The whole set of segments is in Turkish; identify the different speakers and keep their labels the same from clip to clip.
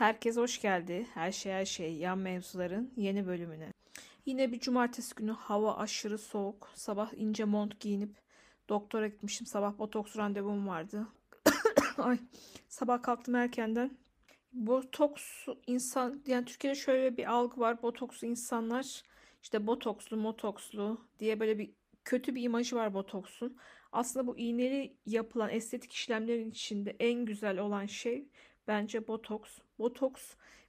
Speaker 1: herkes hoş geldi. Her şey her şey yan mevzuların yeni bölümüne. Yine bir cumartesi günü hava aşırı soğuk. Sabah ince mont giyinip doktora gitmişim. Sabah botoks randevum vardı. Ay sabah kalktım erkenden. Botoks insan yani Türkiye'de şöyle bir algı var. Botokslu insanlar işte botokslu, motokslu diye böyle bir kötü bir imajı var botoksun. Aslında bu iğneli yapılan estetik işlemlerin içinde en güzel olan şey bence botoks. Botoks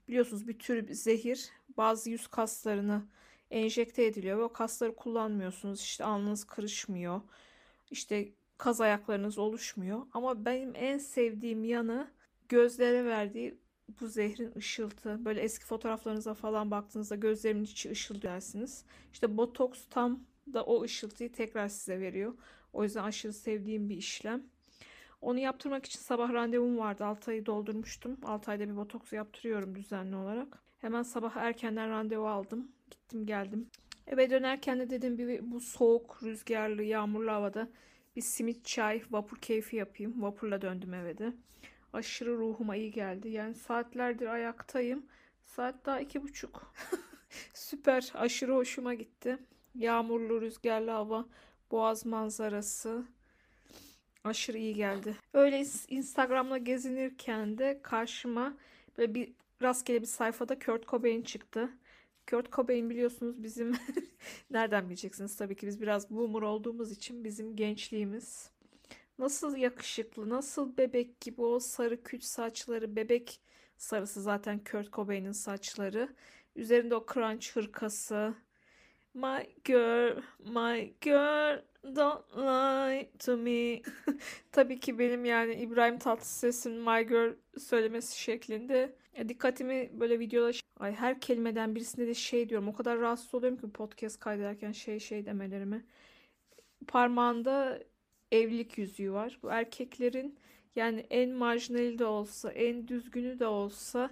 Speaker 1: biliyorsunuz bir tür bir zehir. Bazı yüz kaslarını enjekte ediliyor ve o kasları kullanmıyorsunuz. İşte alnınız kırışmıyor. İşte kaz ayaklarınız oluşmuyor. Ama benim en sevdiğim yanı gözlere verdiği bu zehrin ışıltı. Böyle eski fotoğraflarınıza falan baktığınızda gözlerimin içi ışıldı dersiniz. İşte botoks tam da o ışıltıyı tekrar size veriyor. O yüzden aşırı sevdiğim bir işlem. Onu yaptırmak için sabah randevum vardı. 6 ayı doldurmuştum. 6 ayda bir botoks yaptırıyorum düzenli olarak. Hemen sabah erkenden randevu aldım. Gittim geldim. Eve dönerken de dedim bir bu soğuk, rüzgarlı, yağmurlu havada bir simit çay, vapur keyfi yapayım. Vapurla döndüm eve de. Aşırı ruhuma iyi geldi. Yani saatlerdir ayaktayım. Saat daha iki buçuk. Süper. Aşırı hoşuma gitti. Yağmurlu, rüzgarlı hava, boğaz manzarası. Aşırı iyi geldi. Öyle Instagram'la gezinirken de karşıma böyle bir rastgele bir sayfada Kurt Cobain çıktı. Kurt Cobain biliyorsunuz bizim nereden bileceksiniz tabii ki biz biraz boomer olduğumuz için bizim gençliğimiz. Nasıl yakışıklı, nasıl bebek gibi o sarı küç saçları, bebek sarısı zaten Kurt Cobain'in saçları. Üzerinde o crunch hırkası. My girl, my girl, don't lie to me. Tabii ki benim yani İbrahim Tatlıses'in My Girl söylemesi şeklinde e, dikkatimi böyle videoda ay her kelimeden birisinde de şey diyorum. O kadar rahatsız oluyorum ki podcast kaydederken şey şey demelerimi. Parmağında evlilik yüzüğü var. Bu erkeklerin yani en marjinali de olsa, en düzgünü de olsa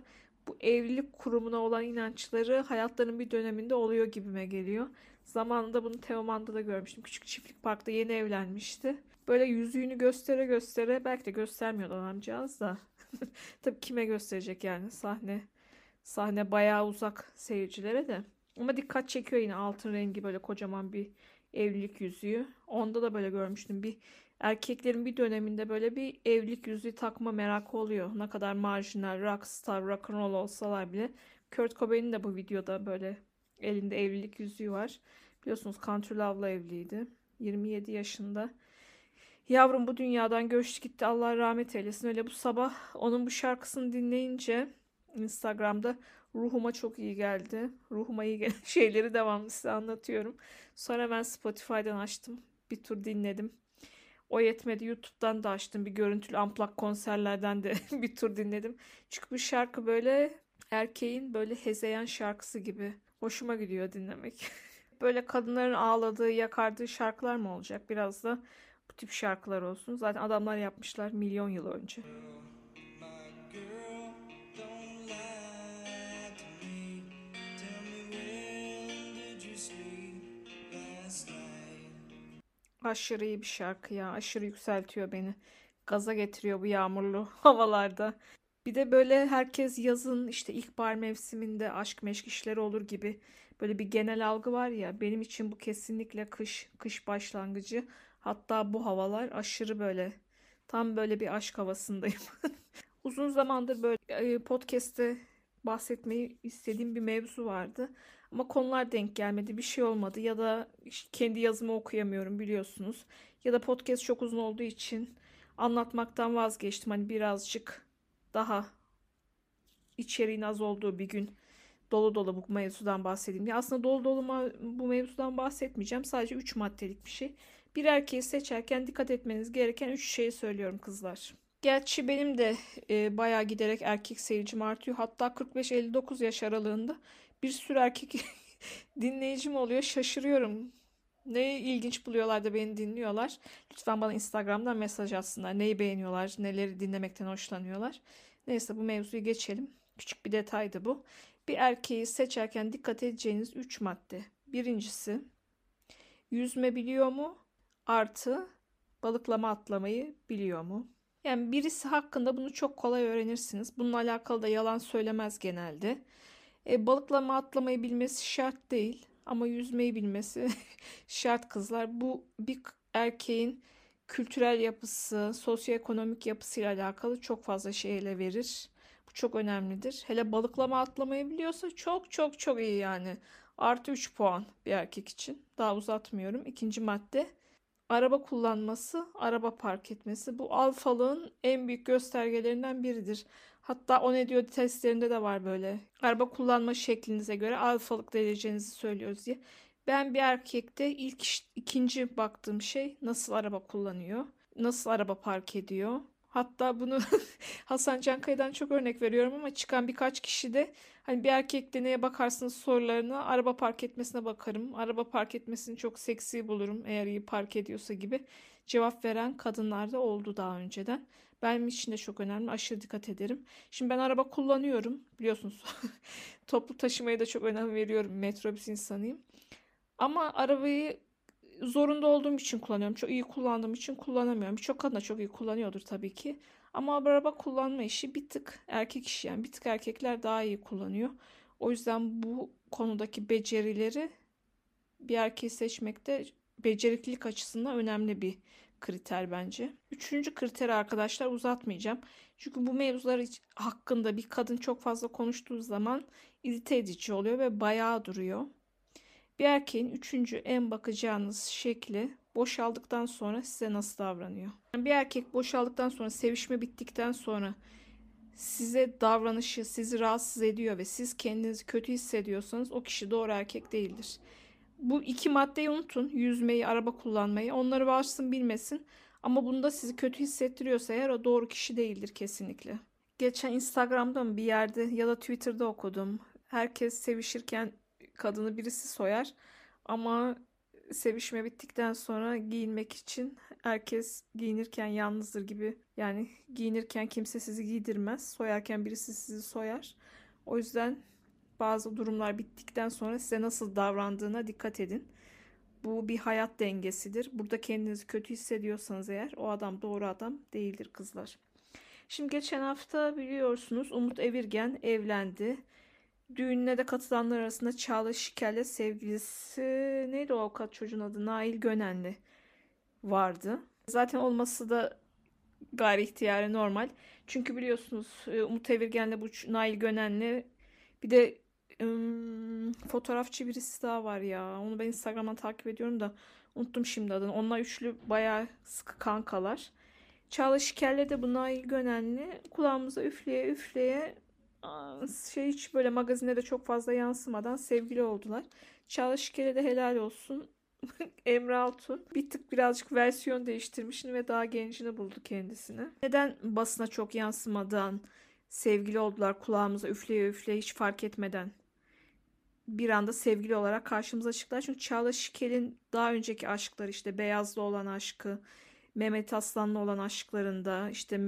Speaker 1: bu evlilik kurumuna olan inançları hayatlarının bir döneminde oluyor gibime geliyor. Zamanında bunu Teoman'da da görmüştüm. Küçük çiftlik parkta yeni evlenmişti. Böyle yüzüğünü göstere göstere belki de göstermiyordu adamcağız da. Tabii kime gösterecek yani sahne. Sahne bayağı uzak seyircilere de. Ama dikkat çekiyor yine altın rengi böyle kocaman bir evlilik yüzüğü. Onda da böyle görmüştüm. Bir erkeklerin bir döneminde böyle bir evlilik yüzüğü takma merakı oluyor. Ne kadar marjinal, rockstar, rock'n'roll olsalar bile. Kurt Cobain'in de bu videoda böyle elinde evlilik yüzüğü var. Biliyorsunuz Country Love'la evliydi. 27 yaşında. Yavrum bu dünyadan göçtü gitti. Allah rahmet eylesin. Öyle bu sabah onun bu şarkısını dinleyince Instagram'da ruhuma çok iyi geldi. Ruhuma iyi gelen şeyleri devamlı size anlatıyorum. Sonra ben Spotify'dan açtım. Bir tur dinledim. O yetmedi YouTube'dan da açtım. Bir görüntülü amplak konserlerden de bir tur dinledim. Çünkü bu şarkı böyle erkeğin böyle hezeyan şarkısı gibi. Hoşuma gidiyor dinlemek. böyle kadınların ağladığı, yakardığı şarkılar mı olacak? Biraz da bu tip şarkılar olsun. Zaten adamlar yapmışlar milyon yıl önce. Aşırı iyi bir şarkı ya. Aşırı yükseltiyor beni. Gaza getiriyor bu yağmurlu havalarda. Bir de böyle herkes yazın işte ilkbahar mevsiminde aşk meşk işleri olur gibi böyle bir genel algı var ya. Benim için bu kesinlikle kış, kış başlangıcı. Hatta bu havalar aşırı böyle tam böyle bir aşk havasındayım. Uzun zamandır böyle podcast'te bahsetmeyi istediğim bir mevzu vardı. Ama konular denk gelmedi. Bir şey olmadı ya da kendi yazımı okuyamıyorum biliyorsunuz. Ya da podcast çok uzun olduğu için anlatmaktan vazgeçtim. Hani birazcık daha içeriğin az olduğu bir gün dolu dolu bu mevzudan bahsedeyim diye. Aslında dolu dolu bu mevzudan bahsetmeyeceğim. Sadece 3 maddelik bir şey. Bir erkeği seçerken dikkat etmeniz gereken 3 şeyi söylüyorum kızlar. Gerçi benim de e, bayağı giderek erkek seyircim artıyor. Hatta 45-59 yaş aralığında bir sürü erkek dinleyicim oluyor. Şaşırıyorum. Ne ilginç buluyorlar da beni dinliyorlar. Lütfen bana Instagram'dan mesaj atsınlar. Neyi beğeniyorlar, neleri dinlemekten hoşlanıyorlar. Neyse bu mevzuyu geçelim. Küçük bir detaydı bu. Bir erkeği seçerken dikkat edeceğiniz 3 madde. Birincisi yüzme biliyor mu? Artı balıklama atlamayı biliyor mu? Yani birisi hakkında bunu çok kolay öğrenirsiniz. Bununla alakalı da yalan söylemez genelde. E, balıklama atlamayı bilmesi şart değil. Ama yüzmeyi bilmesi şart kızlar. Bu bir erkeğin kültürel yapısı, sosyoekonomik yapısıyla alakalı çok fazla şeyle verir. Bu çok önemlidir. Hele balıklama atlamayı biliyorsa çok çok çok iyi yani. Artı 3 puan bir erkek için. Daha uzatmıyorum. İkinci madde araba kullanması, araba park etmesi. Bu alfalığın en büyük göstergelerinden biridir. Hatta o ne diyor testlerinde de var böyle. Araba kullanma şeklinize göre alfalık derecenizi söylüyoruz diye. Ben bir erkekte ilk ikinci baktığım şey nasıl araba kullanıyor, nasıl araba park ediyor. Hatta bunu Hasan Cankaya'dan çok örnek veriyorum ama çıkan birkaç kişi de hani bir erkekte neye bakarsınız sorularına araba park etmesine bakarım. Araba park etmesini çok seksi bulurum eğer iyi park ediyorsa gibi cevap veren kadınlar da oldu daha önceden. Benim için de çok önemli. Aşırı dikkat ederim. Şimdi ben araba kullanıyorum. Biliyorsunuz toplu taşımaya da çok önem veriyorum. Metrobüs insanıyım. Ama arabayı zorunda olduğum için kullanıyorum. Çok iyi kullandığım için kullanamıyorum. Birçok kadın da çok iyi kullanıyordur tabii ki. Ama araba kullanma işi bir tık erkek işi yani. Bir tık erkekler daha iyi kullanıyor. O yüzden bu konudaki becerileri bir erkeği seçmekte beceriklilik açısından önemli bir kriter bence. Üçüncü kriter arkadaşlar uzatmayacağım. Çünkü bu mevzular hakkında bir kadın çok fazla konuştuğu zaman irite edici oluyor ve bayağı duruyor. Bir erkeğin üçüncü en bakacağınız şekli boşaldıktan sonra size nasıl davranıyor. Yani bir erkek boşaldıktan sonra sevişme bittikten sonra size davranışı sizi rahatsız ediyor ve siz kendinizi kötü hissediyorsanız o kişi doğru erkek değildir. Bu iki maddeyi unutun. Yüzmeyi, araba kullanmayı. Onları varsın bilmesin. Ama bunda sizi kötü hissettiriyorsa eğer o doğru kişi değildir kesinlikle. Geçen Instagram'da mı bir yerde ya da Twitter'da okudum. Herkes sevişirken kadını birisi soyar ama sevişme bittikten sonra giyinmek için herkes giyinirken yalnızdır gibi. Yani giyinirken kimse sizi giydirmez. Soyarken birisi sizi soyar. O yüzden bazı durumlar bittikten sonra size nasıl davrandığına dikkat edin. Bu bir hayat dengesidir. Burada kendinizi kötü hissediyorsanız eğer o adam doğru adam değildir kızlar. Şimdi geçen hafta biliyorsunuz Umut Evirgen evlendi. Düğününe de katılanlar arasında Çağla Şiker'le sevgilisi neydi o avukat çocuğun adı Nail Gönenli vardı. Zaten olması da gayri ihtiyari normal. Çünkü biliyorsunuz e, Umut Evirgen'le bu Nail Gönenli bir de fotoğrafçı birisi daha var ya. Onu ben Instagram'dan takip ediyorum da unuttum şimdi adını. Onlar üçlü bayağı sıkı kankalar. Çağla Şiker'le de bu Nail Gönenli kulağımıza üfleye üfleye şey hiç böyle magazinde de çok fazla yansımadan sevgili oldular. Çağla Şiker'e de helal olsun. Emre Altun bir tık birazcık versiyon değiştirmişini ve daha gencini buldu kendisini. Neden basına çok yansımadan sevgili oldular kulağımıza üfleye üfleye hiç fark etmeden bir anda sevgili olarak karşımıza çıktılar. Çünkü Çağla Şikel'in daha önceki aşkları işte Beyazlı olan aşkı, Mehmet Aslan'la olan aşklarında işte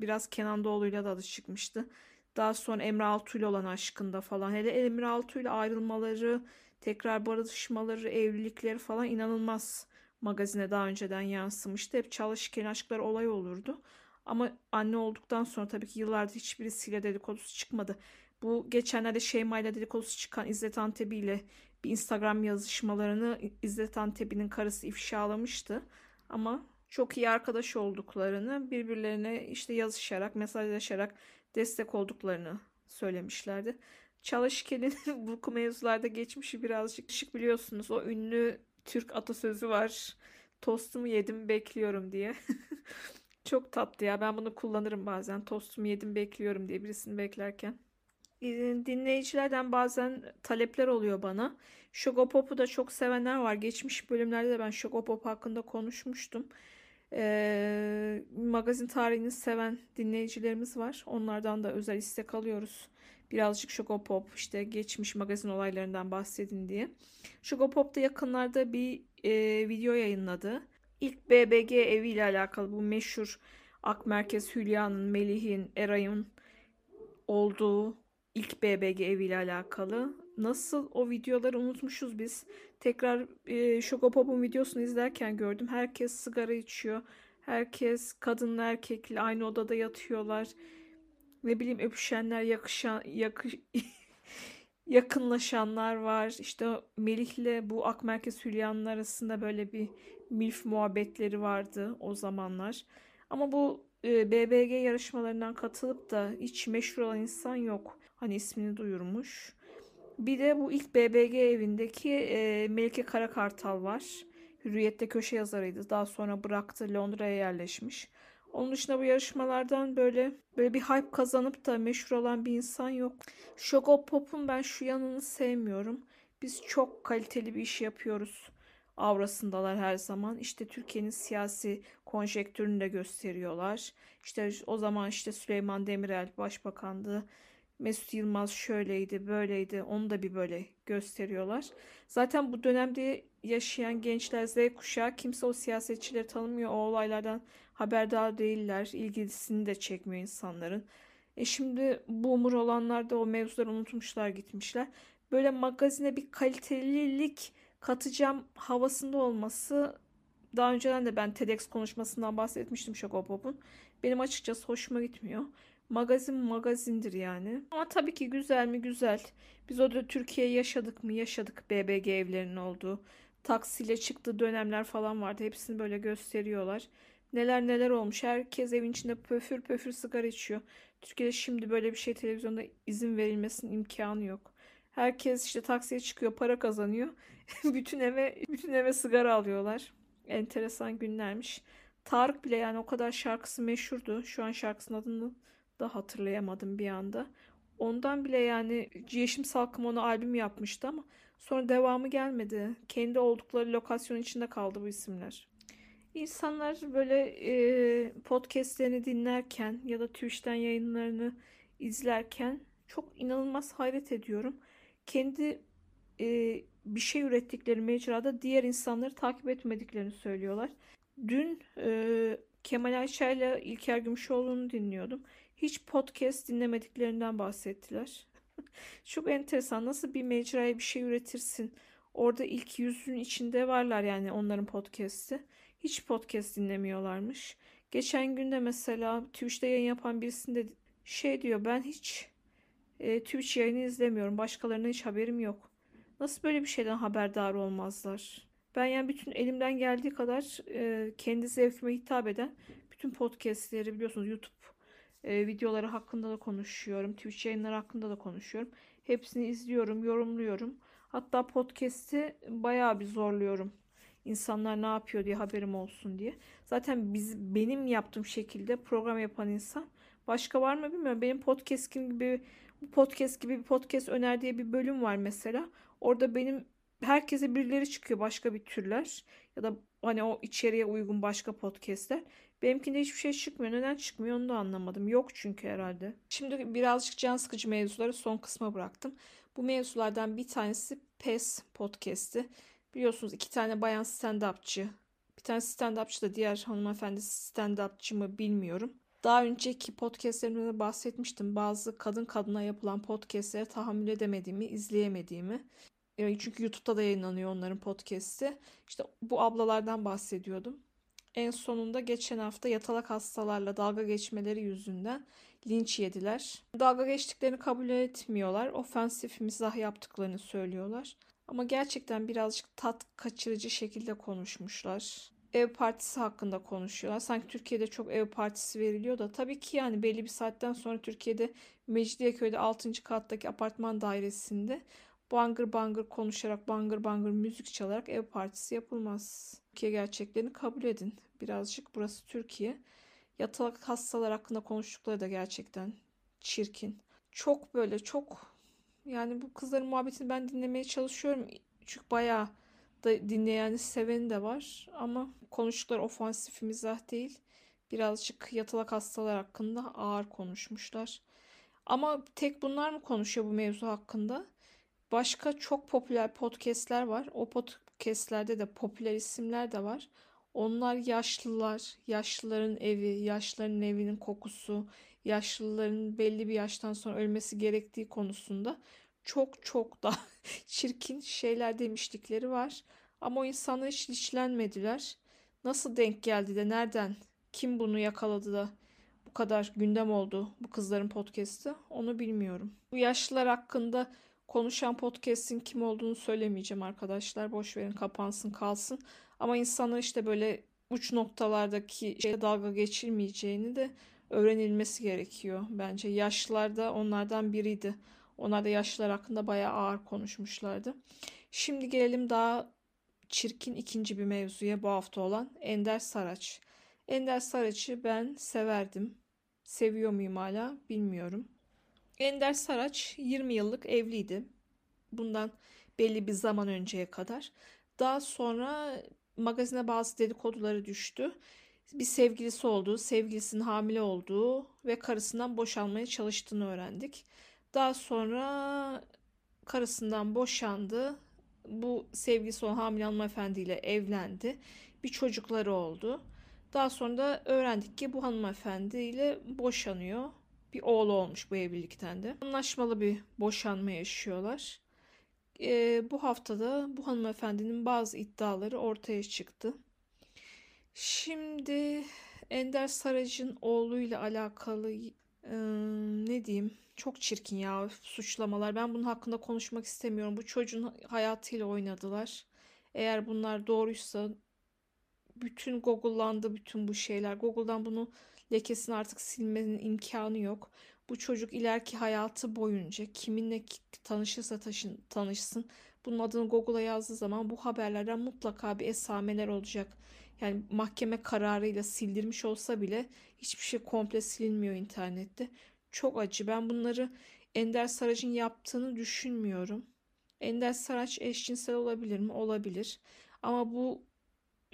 Speaker 1: biraz Kenan Doğulu'yla da adı çıkmıştı. Daha sonra Emre Altuğ ile olan aşkında falan. Hele Emre Altuğ ile ayrılmaları, tekrar barışmaları, evlilikleri falan inanılmaz magazine daha önceden yansımıştı. Hep çalışken aşklar olay olurdu. Ama anne olduktan sonra tabii ki yıllardır hiçbirisiyle dedikodusu çıkmadı. Bu geçenlerde Şeyma ile dedikodusu çıkan İzzet Antebi ile bir Instagram yazışmalarını İzzet Antebi'nin karısı ifşalamıştı. Ama çok iyi arkadaş olduklarını, birbirlerine işte yazışarak, mesajlaşarak destek olduklarını söylemişlerdi. Çalışkel'in bu mevzularda geçmişi birazcık şık biliyorsunuz. O ünlü Türk atasözü var. Tostumu yedim bekliyorum diye. Çok tatlı ya. Ben bunu kullanırım bazen. Tostumu yedim bekliyorum diye birisini beklerken. Ee, dinleyicilerden bazen talepler oluyor bana. Shogopop'u da çok sevenler var. Geçmiş bölümlerde de ben Shogopop hakkında konuşmuştum. Ee, magazin tarihini seven dinleyicilerimiz var. Onlardan da özel istek alıyoruz. Birazcık Shogopop işte geçmiş magazin olaylarından bahsedin diye. Shogopop da yakınlarda bir e, video yayınladı. İlk BBG eviyle alakalı bu meşhur Ak Merkez Hülya'nın, Melih'in, Eray'ın olduğu ilk BBG eviyle alakalı. Nasıl o videoları unutmuşuz biz. Tekrar e, Şokopop'un videosunu izlerken gördüm. Herkes sigara içiyor. Herkes kadınla erkekle aynı odada yatıyorlar. Ne bileyim öpüşenler, yakışan, yakış, yakınlaşanlar var. İşte Melih'le bu Akmerkez Hülya'nın arasında böyle bir milf muhabbetleri vardı o zamanlar. Ama bu e, BBG yarışmalarından katılıp da hiç meşhur olan insan yok. Hani ismini duyurmuş. Bir de bu ilk BBG evindeki e, Melike Karakartal var. Hürriyet'te köşe yazarıydı. Daha sonra bıraktı Londra'ya yerleşmiş. Onun dışında bu yarışmalardan böyle böyle bir hype kazanıp da meşhur olan bir insan yok. Şoko Pop'un ben şu yanını sevmiyorum. Biz çok kaliteli bir iş yapıyoruz. Avrasındalar her zaman. İşte Türkiye'nin siyasi konjektürünü de gösteriyorlar. İşte o zaman işte Süleyman Demirel başbakandı. Mesut Yılmaz şöyleydi, böyleydi. Onu da bir böyle gösteriyorlar. Zaten bu dönemde yaşayan gençler Z kuşağı kimse o siyasetçileri tanımıyor. O olaylardan haberdar değiller. İlgisini de çekmiyor insanların. E şimdi boomer olanlar da o mevzuları unutmuşlar gitmişler. Böyle magazine bir kalitelilik katacağım havasında olması daha önceden de ben TEDx konuşmasından bahsetmiştim Şokopop'un. Benim açıkçası hoşuma gitmiyor. Magazin magazindir yani. Ama tabii ki güzel mi güzel. Biz o da Türkiye yaşadık mı yaşadık BBG evlerinin olduğu. Taksiyle çıktığı dönemler falan vardı. Hepsini böyle gösteriyorlar. Neler neler olmuş. Herkes evin içinde pöfür pöfür sigara içiyor. Türkiye'de şimdi böyle bir şey televizyonda izin verilmesinin imkanı yok. Herkes işte taksiye çıkıyor, para kazanıyor. bütün eve bütün eve sigara alıyorlar. Enteresan günlermiş. Tarık bile yani o kadar şarkısı meşhurdu. Şu an şarkısının adını da hatırlayamadım bir anda. Ondan bile yani Yeşim Salkım onu albüm yapmıştı ama sonra devamı gelmedi. Kendi oldukları lokasyon içinde kaldı bu isimler. İnsanlar böyle e, podcastlerini dinlerken ya da Twitch'ten yayınlarını izlerken çok inanılmaz hayret ediyorum. Kendi e, bir şey ürettikleri mecrada diğer insanları takip etmediklerini söylüyorlar. Dün e, Kemal Ayça ile İlker Gümüşoğlu'nu dinliyordum. Hiç podcast dinlemediklerinden bahsettiler. Çok enteresan. Nasıl bir mecraya bir şey üretirsin? Orada ilk yüzün içinde varlar yani onların podcast'i. Hiç podcast dinlemiyorlarmış. Geçen günde mesela Twitch'te yayın yapan birisinde şey diyor ben hiç e, Twitch yayını izlemiyorum. Başkalarına hiç haberim yok. Nasıl böyle bir şeyden haberdar olmazlar? Ben yani bütün elimden geldiği kadar e, kendi zevkime hitap eden bütün podcastleri biliyorsunuz YouTube e, videoları hakkında da konuşuyorum. Twitch yayınları hakkında da konuşuyorum. Hepsini izliyorum, yorumluyorum. Hatta podcast'i bayağı bir zorluyorum. İnsanlar ne yapıyor diye haberim olsun diye. Zaten biz benim yaptığım şekilde program yapan insan başka var mı bilmiyorum. Benim podcast gibi bu podcast gibi bir podcast öner diye bir bölüm var mesela. Orada benim herkese birileri çıkıyor başka bir türler ya da hani o içeriye uygun başka podcastler. Benimkinde hiçbir şey çıkmıyor. Neden çıkmıyor onu da anlamadım. Yok çünkü herhalde. Şimdi birazcık can sıkıcı mevzuları son kısma bıraktım. Bu mevzulardan bir tanesi PES podcast'i. Biliyorsunuz iki tane bayan stand-upçı. Bir tane stand-upçı da diğer hanımefendi stand-upçı mı bilmiyorum. Daha önceki podcastlerimde bahsetmiştim. Bazı kadın kadına yapılan podcastlere tahammül edemediğimi, izleyemediğimi. Çünkü YouTube'da da yayınlanıyor onların podcast'i. İşte bu ablalardan bahsediyordum. En sonunda geçen hafta yatalak hastalarla dalga geçmeleri yüzünden linç yediler. Dalga geçtiklerini kabul etmiyorlar. Ofensif mizah yaptıklarını söylüyorlar. Ama gerçekten birazcık tat kaçırıcı şekilde konuşmuşlar. Ev partisi hakkında konuşuyorlar. Sanki Türkiye'de çok ev partisi veriliyor da tabii ki yani belli bir saatten sonra Türkiye'de Mecidiyeköy'de 6. kattaki apartman dairesinde bangır bangır konuşarak bangır bangır müzik çalarak ev partisi yapılmaz. Türkiye gerçeklerini kabul edin. Birazcık burası Türkiye. Yatalak hastalar hakkında konuştukları da gerçekten çirkin. Çok böyle çok yani bu kızların muhabbetini ben dinlemeye çalışıyorum. Çünkü bayağı da dinleyeni seveni de var. Ama konuştukları ofansif mizah değil. Birazcık yatalak hastalar hakkında ağır konuşmuşlar. Ama tek bunlar mı konuşuyor bu mevzu hakkında? Başka çok popüler podcastler var. O podcastlerde de popüler isimler de var. Onlar yaşlılar, yaşlıların evi, yaşlıların evinin kokusu, yaşlıların belli bir yaştan sonra ölmesi gerektiği konusunda çok çok da çirkin şeyler demişlikleri var. Ama o insanlar hiç işlenmediler. Nasıl denk geldi de nereden kim bunu yakaladı da bu kadar gündem oldu bu kızların podcast'ı onu bilmiyorum. Bu yaşlılar hakkında konuşan podcast'in kim olduğunu söylemeyeceğim arkadaşlar. Boş verin kapansın kalsın. Ama insanlar işte böyle uç noktalardaki şeye dalga geçilmeyeceğini de öğrenilmesi gerekiyor bence. Yaşlılar da onlardan biriydi. Onlar da yaşlılar hakkında bayağı ağır konuşmuşlardı. Şimdi gelelim daha çirkin ikinci bir mevzuya bu hafta olan Ender Saraç. Ender Saraç'ı ben severdim. Seviyor muyum hala bilmiyorum. Ender Saraç 20 yıllık evliydi. Bundan belli bir zaman önceye kadar. Daha sonra magazine bazı dedikoduları düştü. Bir sevgilisi olduğu, sevgilisinin hamile olduğu ve karısından boşanmaya çalıştığını öğrendik. Daha sonra karısından boşandı. Bu sevgilisi olan hamile hanımefendiyle evlendi. Bir çocukları oldu. Daha sonra da öğrendik ki bu hanımefendiyle boşanıyor. Bir oğlu olmuş bu evlilikten de. Anlaşmalı bir boşanma yaşıyorlar. Ee, bu haftada bu hanımefendinin bazı iddiaları ortaya çıktı. Şimdi Ender Sarac'ın oğluyla alakalı e, ne diyeyim çok çirkin ya suçlamalar. Ben bunun hakkında konuşmak istemiyorum. Bu çocuğun hayatıyla oynadılar. Eğer bunlar doğruysa bütün Google'landı bütün bu şeyler. Google'dan bunu lekesini artık silmenin imkanı yok. Bu çocuk ileriki hayatı boyunca kiminle tanışırsa taşın, tanışsın. Bunun adını Google'a yazdığı zaman bu haberlerden mutlaka bir esameler olacak. Yani mahkeme kararıyla sildirmiş olsa bile hiçbir şey komple silinmiyor internette. Çok acı. Ben bunları Ender Saraç'ın yaptığını düşünmüyorum. Ender Saraç eşcinsel olabilir mi? Olabilir. Ama bu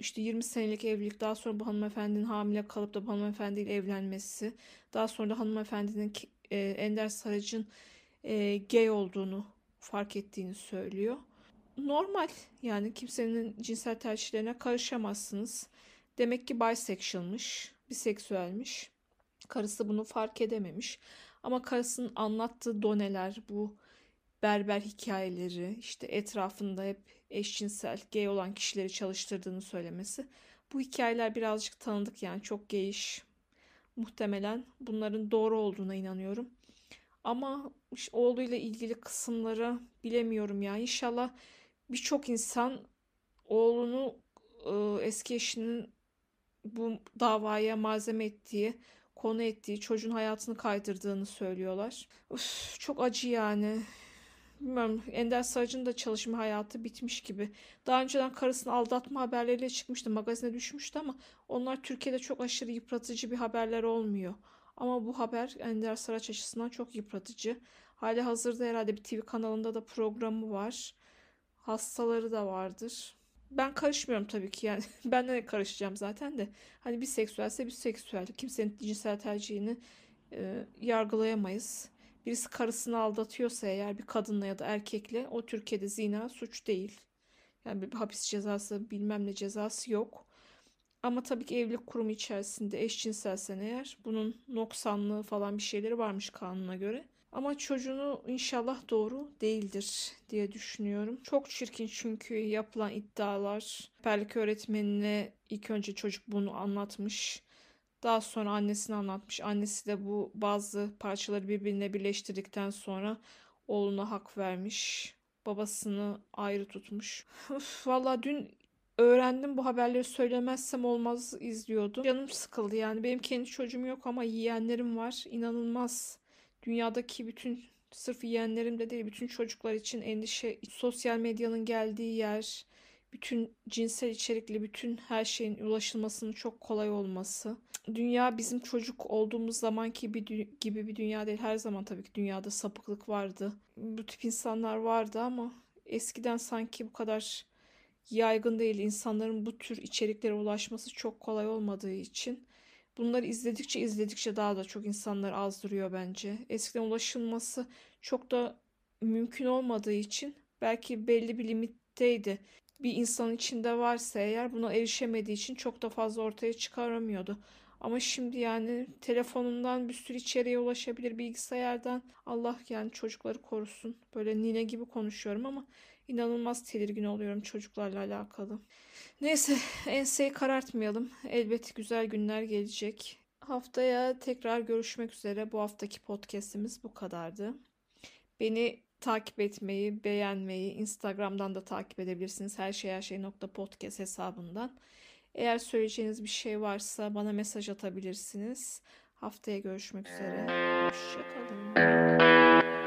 Speaker 1: işte 20 senelik evlilik daha sonra bu hanımefendinin hamile kalıp da bu hanımefendiyle evlenmesi daha sonra da hanımefendinin e, Ender Saraç'ın e, gay olduğunu fark ettiğini söylüyor. Normal yani kimsenin cinsel tercihlerine karışamazsınız. Demek ki bisexualmış, biseksüelmiş. Karısı bunu fark edememiş. Ama karısının anlattığı doneler, bu berber hikayeleri, işte etrafında hep eşcinsel, gay olan kişileri çalıştırdığını söylemesi. Bu hikayeler birazcık tanıdık yani çok geyiş. Muhtemelen bunların doğru olduğuna inanıyorum. Ama oğluyla ilgili kısımları bilemiyorum ya. İnşallah birçok insan oğlunu e, eski eşinin bu davaya malzeme ettiği, konu ettiği, çocuğun hayatını kaydırdığını söylüyorlar. Uf, çok acı yani. Bilmiyorum Ender Sarıcı'nın da çalışma hayatı bitmiş gibi. Daha önceden karısını aldatma haberleriyle çıkmıştı. Magazine düşmüştü ama onlar Türkiye'de çok aşırı yıpratıcı bir haberler olmuyor. Ama bu haber Ender Saraç açısından çok yıpratıcı. Hali hazırda herhalde bir TV kanalında da programı var. Hastaları da vardır. Ben karışmıyorum tabii ki yani. ben de karışacağım zaten de. Hani bir seksüelse bir seksüel. Kimsenin cinsel tercihini e, yargılayamayız. Birisi karısını aldatıyorsa eğer bir kadınla ya da erkekle o Türkiye'de zina suç değil. Yani bir hapis cezası bilmem ne cezası yok. Ama tabii ki evlilik kurumu içerisinde eşcinselsen eğer bunun noksanlığı falan bir şeyleri varmış kanuna göre. Ama çocuğunu inşallah doğru değildir diye düşünüyorum. Çok çirkin çünkü yapılan iddialar. Rehberlik öğretmenine ilk önce çocuk bunu anlatmış. Daha sonra annesine anlatmış. Annesi de bu bazı parçaları birbirine birleştirdikten sonra oğluna hak vermiş. Babasını ayrı tutmuş. Uf, vallahi dün öğrendim bu haberleri söylemezsem olmaz izliyordum. Canım sıkıldı yani. Benim kendi çocuğum yok ama yiyenlerim var. İnanılmaz. Dünyadaki bütün sırf yiyenlerim de değil bütün çocuklar için endişe. Sosyal medyanın geldiği yer bütün cinsel içerikli bütün her şeyin ulaşılmasının çok kolay olması. Dünya bizim çocuk olduğumuz zamanki bir gibi bir dünya değil. Her zaman tabii ki dünyada sapıklık vardı. Bu tip insanlar vardı ama eskiden sanki bu kadar yaygın değil. İnsanların bu tür içeriklere ulaşması çok kolay olmadığı için bunları izledikçe izledikçe daha da çok insanlar azdırıyor bence. Eskiden ulaşılması çok da mümkün olmadığı için belki belli bir limitteydi bir insan içinde varsa eğer buna erişemediği için çok da fazla ortaya çıkaramıyordu. Ama şimdi yani telefonundan bir sürü içeriğe ulaşabilir bilgisayardan. Allah yani çocukları korusun. Böyle nine gibi konuşuyorum ama inanılmaz tedirgin oluyorum çocuklarla alakalı. Neyse enseyi karartmayalım. Elbet güzel günler gelecek. Haftaya tekrar görüşmek üzere. Bu haftaki podcast'imiz bu kadardı. Beni takip etmeyi, beğenmeyi, Instagram'dan da takip edebilirsiniz. Her şey her şey nokta podcast hesabından. Eğer söyleyeceğiniz bir şey varsa bana mesaj atabilirsiniz. Haftaya görüşmek üzere. Hoşçakalın.